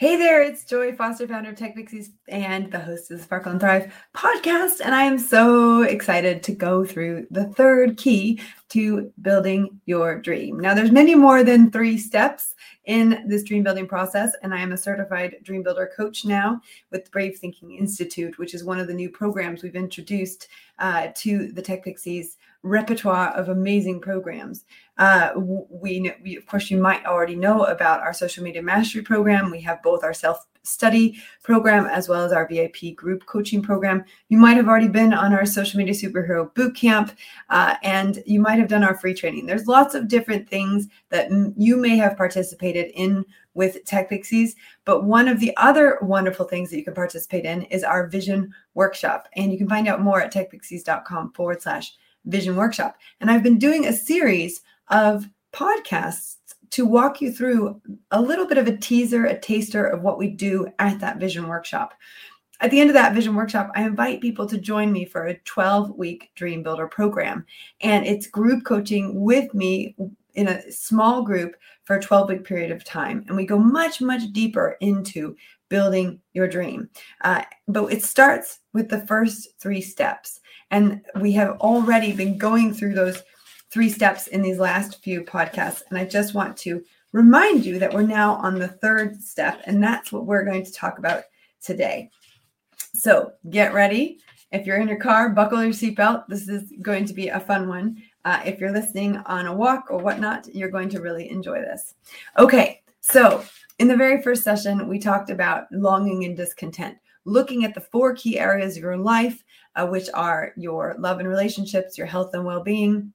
Hey there, it's Joy Foster, founder of Tech Pixies and the host of the Sparkle and Thrive podcast. And I am so excited to go through the third key to building your dream. Now, there's many more than three steps in this dream building process. And I am a certified dream builder coach now with Brave Thinking Institute, which is one of the new programs we've introduced uh, to the Tech Pixies repertoire of amazing programs. Uh, we, we, of course, you might already know about our social media mastery program. We have both our self study program as well as our VIP group coaching program. You might have already been on our social media superhero boot camp, uh, and you might have done our free training. There's lots of different things that you may have participated in with Tech Pixies. But one of the other wonderful things that you can participate in is our vision workshop. And you can find out more at techpixies.com forward slash vision workshop. And I've been doing a series of podcasts to walk you through a little bit of a teaser, a taster of what we do at that vision workshop. At the end of that vision workshop, I invite people to join me for a 12 week dream builder program. And it's group coaching with me in a small group for a 12 week period of time. And we go much, much deeper into building your dream. Uh, but it starts with the first three steps. And we have already been going through those three steps in these last few podcasts. And I just want to remind you that we're now on the third step, and that's what we're going to talk about today. So get ready. If you're in your car, buckle your seatbelt. This is going to be a fun one. Uh, if you're listening on a walk or whatnot, you're going to really enjoy this. Okay, so in the very first session, we talked about longing and discontent, looking at the four key areas of your life, uh, which are your love and relationships, your health and well being,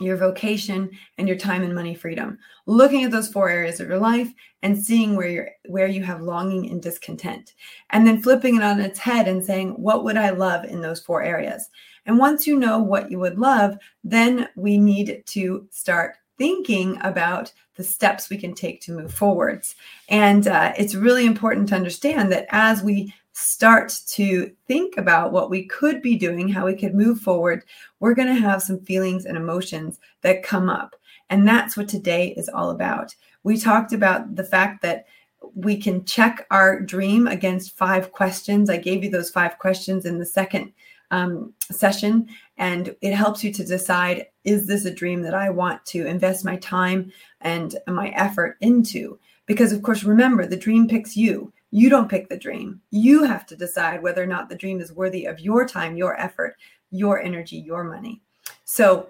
your vocation and your time and money freedom. Looking at those four areas of your life and seeing where you're where you have longing and discontent. And then flipping it on its head and saying what would i love in those four areas? And once you know what you would love then we need to start thinking about the steps we can take to move forwards and uh, it's really important to understand that as we start to think about what we could be doing, how we could move forward, we're going to have some feelings and emotions that come up. And that's what today is all about. We talked about the fact that we can check our dream against five questions. I gave you those five questions in the second um, session, and it helps you to decide is this a dream that I want to invest my time and my effort into? Because, of course, remember, the dream picks you. You don't pick the dream. You have to decide whether or not the dream is worthy of your time, your effort, your energy, your money. So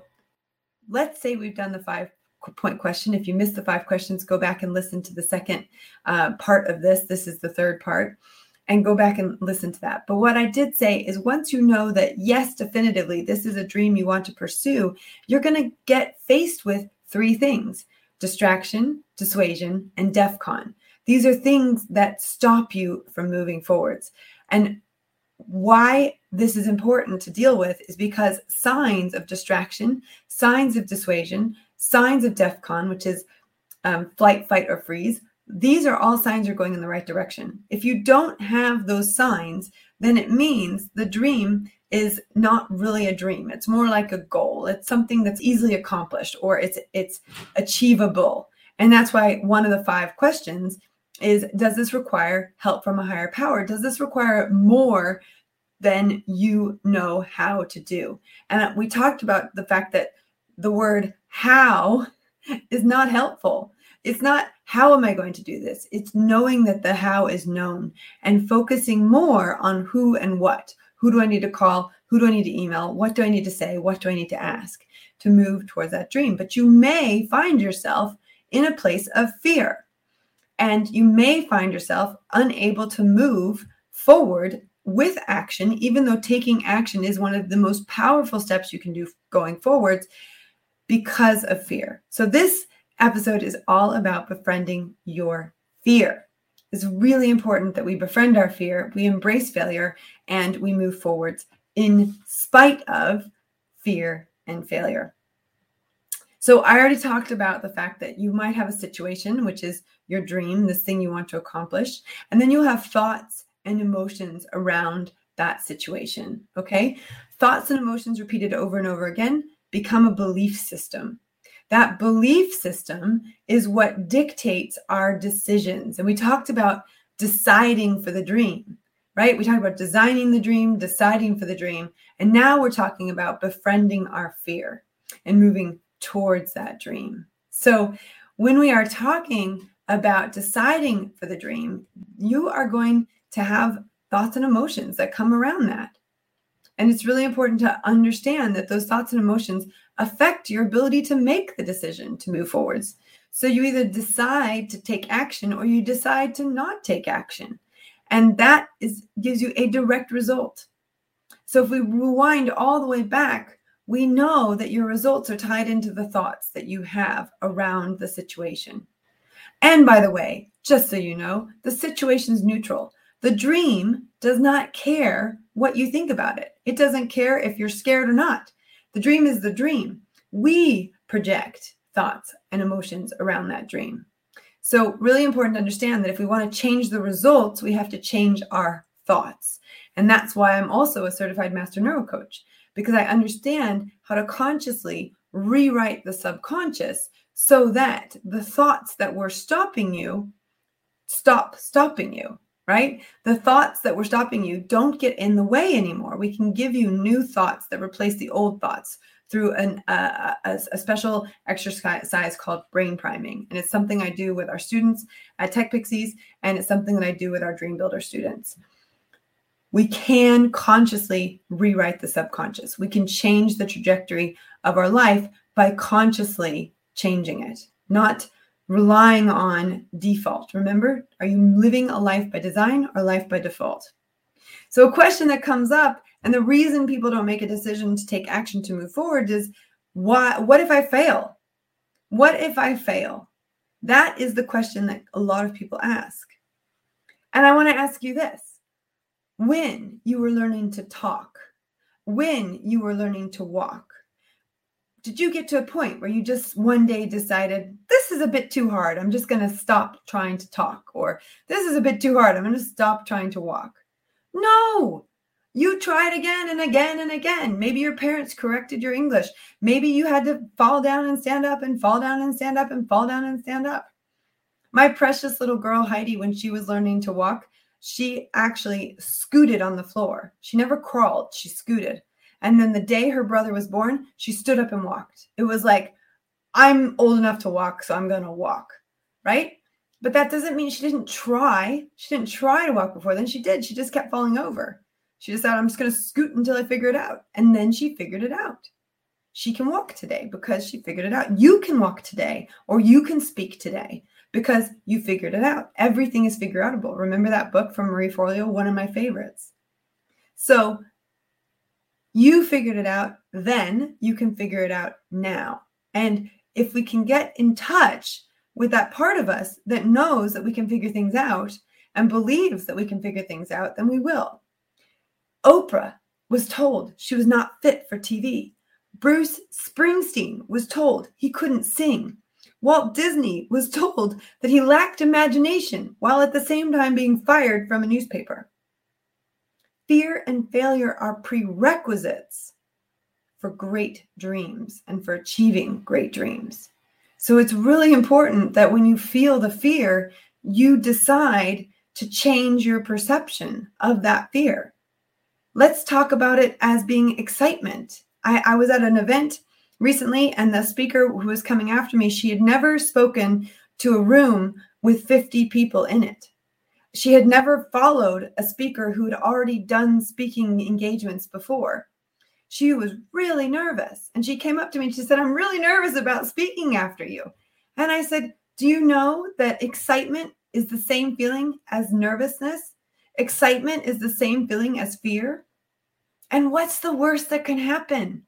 let's say we've done the five point question. If you missed the five questions, go back and listen to the second uh, part of this. This is the third part. And go back and listen to that. But what I did say is once you know that, yes, definitively, this is a dream you want to pursue, you're going to get faced with three things distraction, dissuasion, and DEF CON. These are things that stop you from moving forwards. And why this is important to deal with is because signs of distraction, signs of dissuasion, signs of DEF CON, which is um, flight, fight, or freeze, these are all signs you're going in the right direction. If you don't have those signs, then it means the dream is not really a dream. It's more like a goal. It's something that's easily accomplished or it's it's achievable. And that's why one of the five questions is does this require help from a higher power? Does this require more than you know how to do? And we talked about the fact that the word how is not helpful. It's not how am I going to do this? It's knowing that the how is known and focusing more on who and what. Who do I need to call? Who do I need to email? What do I need to say? What do I need to ask to move towards that dream? But you may find yourself in a place of fear and you may find yourself unable to move forward with action, even though taking action is one of the most powerful steps you can do going forwards because of fear. So, this episode is all about befriending your fear. It's really important that we befriend our fear, we embrace failure, and we move forwards in spite of fear and failure. So I already talked about the fact that you might have a situation, which is your dream, this thing you want to accomplish, and then you'll have thoughts and emotions around that situation. Okay. Thoughts and emotions repeated over and over again become a belief system. That belief system is what dictates our decisions. And we talked about deciding for the dream, right? We talked about designing the dream, deciding for the dream. And now we're talking about befriending our fear and moving towards that dream. So when we are talking about deciding for the dream, you are going to have thoughts and emotions that come around that. And it's really important to understand that those thoughts and emotions affect your ability to make the decision to move forwards. So you either decide to take action or you decide to not take action. And that is gives you a direct result. So if we rewind all the way back, we know that your results are tied into the thoughts that you have around the situation. And by the way, just so you know, the situation's neutral. The dream does not care what you think about it. It doesn't care if you're scared or not. The dream is the dream. We project thoughts and emotions around that dream. So, really important to understand that if we want to change the results, we have to change our thoughts. And that's why I'm also a certified master neurocoach because I understand how to consciously rewrite the subconscious so that the thoughts that were stopping you stop stopping you right? The thoughts that were stopping you don't get in the way anymore. We can give you new thoughts that replace the old thoughts through an, uh, a, a, special exercise called brain priming. And it's something I do with our students at Tech Pixies, and it's something that I do with our Dream Builder students. We can consciously rewrite the subconscious. We can change the trajectory of our life by consciously changing it, not relying on default. Remember, are you living a life by design or life by default? So, a question that comes up, and the reason people don't make a decision to take action to move forward is why, what if I fail? What if I fail? That is the question that a lot of people ask. And I want to ask you this when you were learning to talk, when you were learning to walk, did you get to a point where you just one day decided this is a bit too hard. I'm just going to stop trying to talk or this is a bit too hard. I'm going to stop trying to walk. No! You tried again and again and again. Maybe your parents corrected your english. Maybe you had to fall down and stand up and fall down and stand up and fall down and stand up. My precious little girl heidi when she was learning to walk she actually scooted on the floor. She never crawled. She scooted and then the day her brother was born, she stood up and walked. It was like, I'm old enough to walk, so I'm going to walk. Right. But that doesn't mean she didn't try. She didn't try to walk before then. She did. She just kept falling over. She decided, I'm just going to scoot until I figure it out. And then she figured it out. She can walk today because she figured it out. You can walk today or you can speak today because you figured it out. Everything is figure outable. Remember that book from Marie Forleo, one of my favorites. So you figured it out then, you can figure it out now. And if we can get in touch with that part of us that knows that we can figure things out and believes that we can figure things out, then we will. Oprah was told she was not fit for TV. Bruce Springsteen was told he couldn't sing. Walt Disney was told that he lacked imagination while at the same time being fired from a newspaper. Fear and failure are prerequisites for great dreams and for achieving great dreams. So it's really important that when you feel the fear, you decide to change your perception of that fear. Let's talk about it as being excitement. I, I was at an event recently, and the speaker who was coming after me, she had never spoken to a room with 50 people in it she had never followed a speaker who had already done speaking engagements before. She was really nervous. And she came up to me and she said, I'm really nervous about speaking after you. And I said, Do you know that excitement is the same feeling as nervousness? Excitement is the same feeling as fear. And what's the worst that can happen?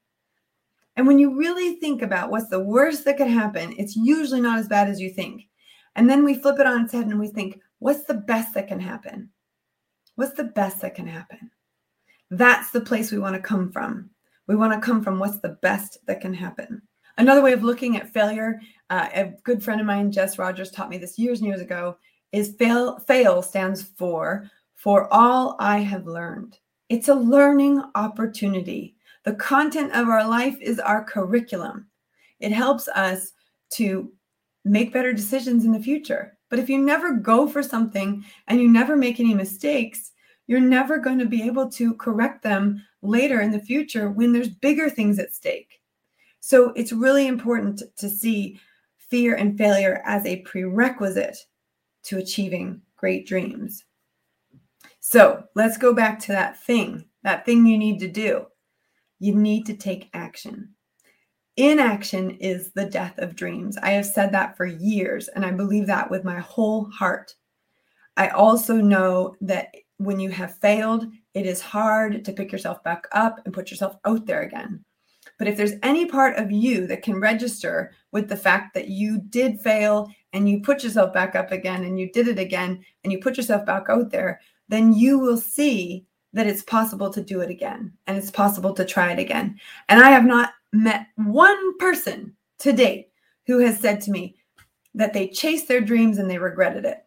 And when you really think about what's the worst that could happen, it's usually not as bad as you think. And then we flip it on its head and we think, what's the best that can happen? What's the best that can happen? That's the place we want to come from. We want to come from what's the best that can happen. Another way of looking at failure, uh, a good friend of mine, Jess Rogers, taught me this years and years ago, is fail, fail stands for for all I have learned. It's a learning opportunity. The content of our life is our curriculum. It helps us to make better decisions in the future. But if you never go for something and you never make any mistakes, you're never going to be able to correct them later in the future when there's bigger things at stake. So it's really important to see fear and failure as a prerequisite to achieving great dreams. So let's go back to that thing, that thing you need to do. You need to take action. Inaction is the death of dreams. I have said that for years, and I believe that with my whole heart. I also know that when you have failed, it is hard to pick yourself back up and put yourself out there again. But if there's any part of you that can register with the fact that you did fail and you put yourself back up again and you did it again and you put yourself back out there, then you will see that it's possible to do it again and it's possible to try it again. And I have not met one person to date who has said to me that they chased their dreams and they regretted it.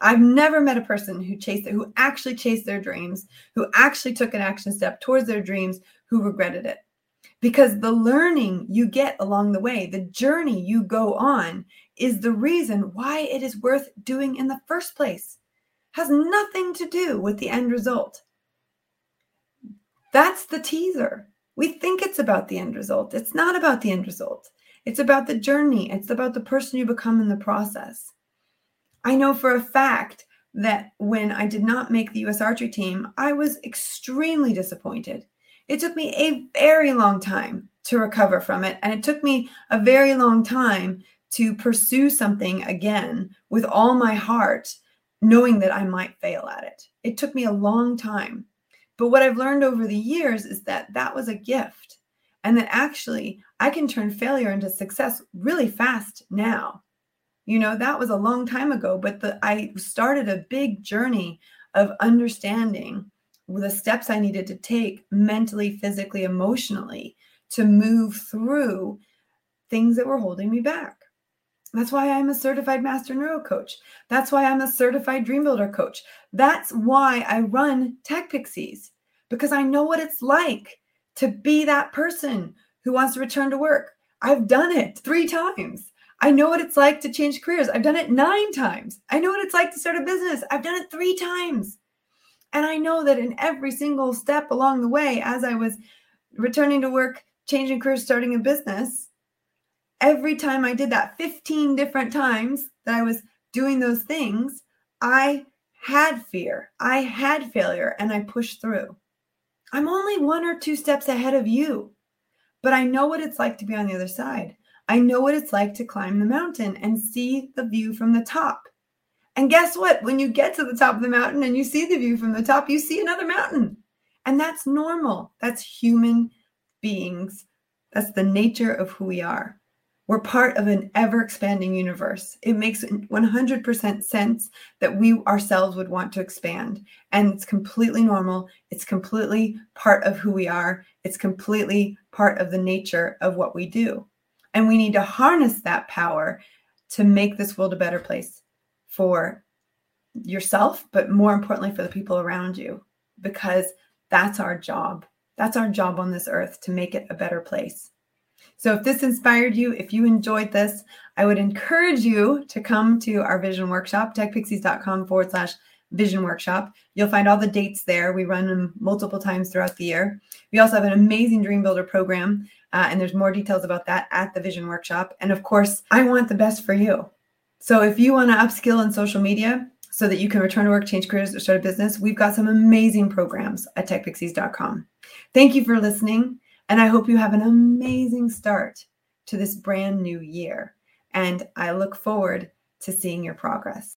I've never met a person who chased it, who actually chased their dreams, who actually took an action step towards their dreams, who regretted it. Because the learning you get along the way, the journey you go on, is the reason why it is worth doing in the first place. Has nothing to do with the end result. That's the teaser. We think it's about the end result. It's not about the end result. It's about the journey. It's about the person you become in the process. I know for a fact that when I did not make the US archery team, I was extremely disappointed. It took me a very long time to recover from it. And it took me a very long time to pursue something again with all my heart, knowing that I might fail at it. It took me a long time. But what I've learned over the years is that that was a gift and that actually I can turn failure into success really fast now. You know, that was a long time ago, but the, I started a big journey of understanding the steps I needed to take mentally, physically, emotionally to move through things that were holding me back. That's why I'm a certified master neuro coach. That's why I'm a certified dream builder coach. That's why I run Tech Pixies because I know what it's like to be that person who wants to return to work. I've done it three times. I know what it's like to change careers. I've done it nine times. I know what it's like to start a business. I've done it three times. And I know that in every single step along the way, as I was returning to work, changing careers, starting a business, every time I did that 15 different times that I was doing those things, I had fear, I had failure, and I pushed through. I'm only one or two steps ahead of you, but I know what it's like to be on the other side. I know what it's like to climb the mountain and see the view from the top. And guess what? When you get to the top of the mountain and you see the view from the top, you see another mountain. And that's normal. That's human beings. That's the nature of who we are. We're part of an ever expanding universe. It makes 100% sense that we ourselves would want to expand. And it's completely normal. It's completely part of who we are. It's completely part of the nature of what we do. And we need to harness that power to make this world a better place for yourself, but more importantly, for the people around you, because that's our job. That's our job on this earth to make it a better place. So, if this inspired you, if you enjoyed this, I would encourage you to come to our vision workshop, techpixies.com forward slash vision workshop. You'll find all the dates there. We run them multiple times throughout the year. We also have an amazing Dream Builder program uh, and there's more details about that at the Vision Workshop. And of course, I want the best for you. So if you want to upskill in social media so that you can return to work, change careers, or start a business, we've got some amazing programs at techpixies.com. Thank you for listening. And I hope you have an amazing start to this brand new year. And I look forward to seeing your progress.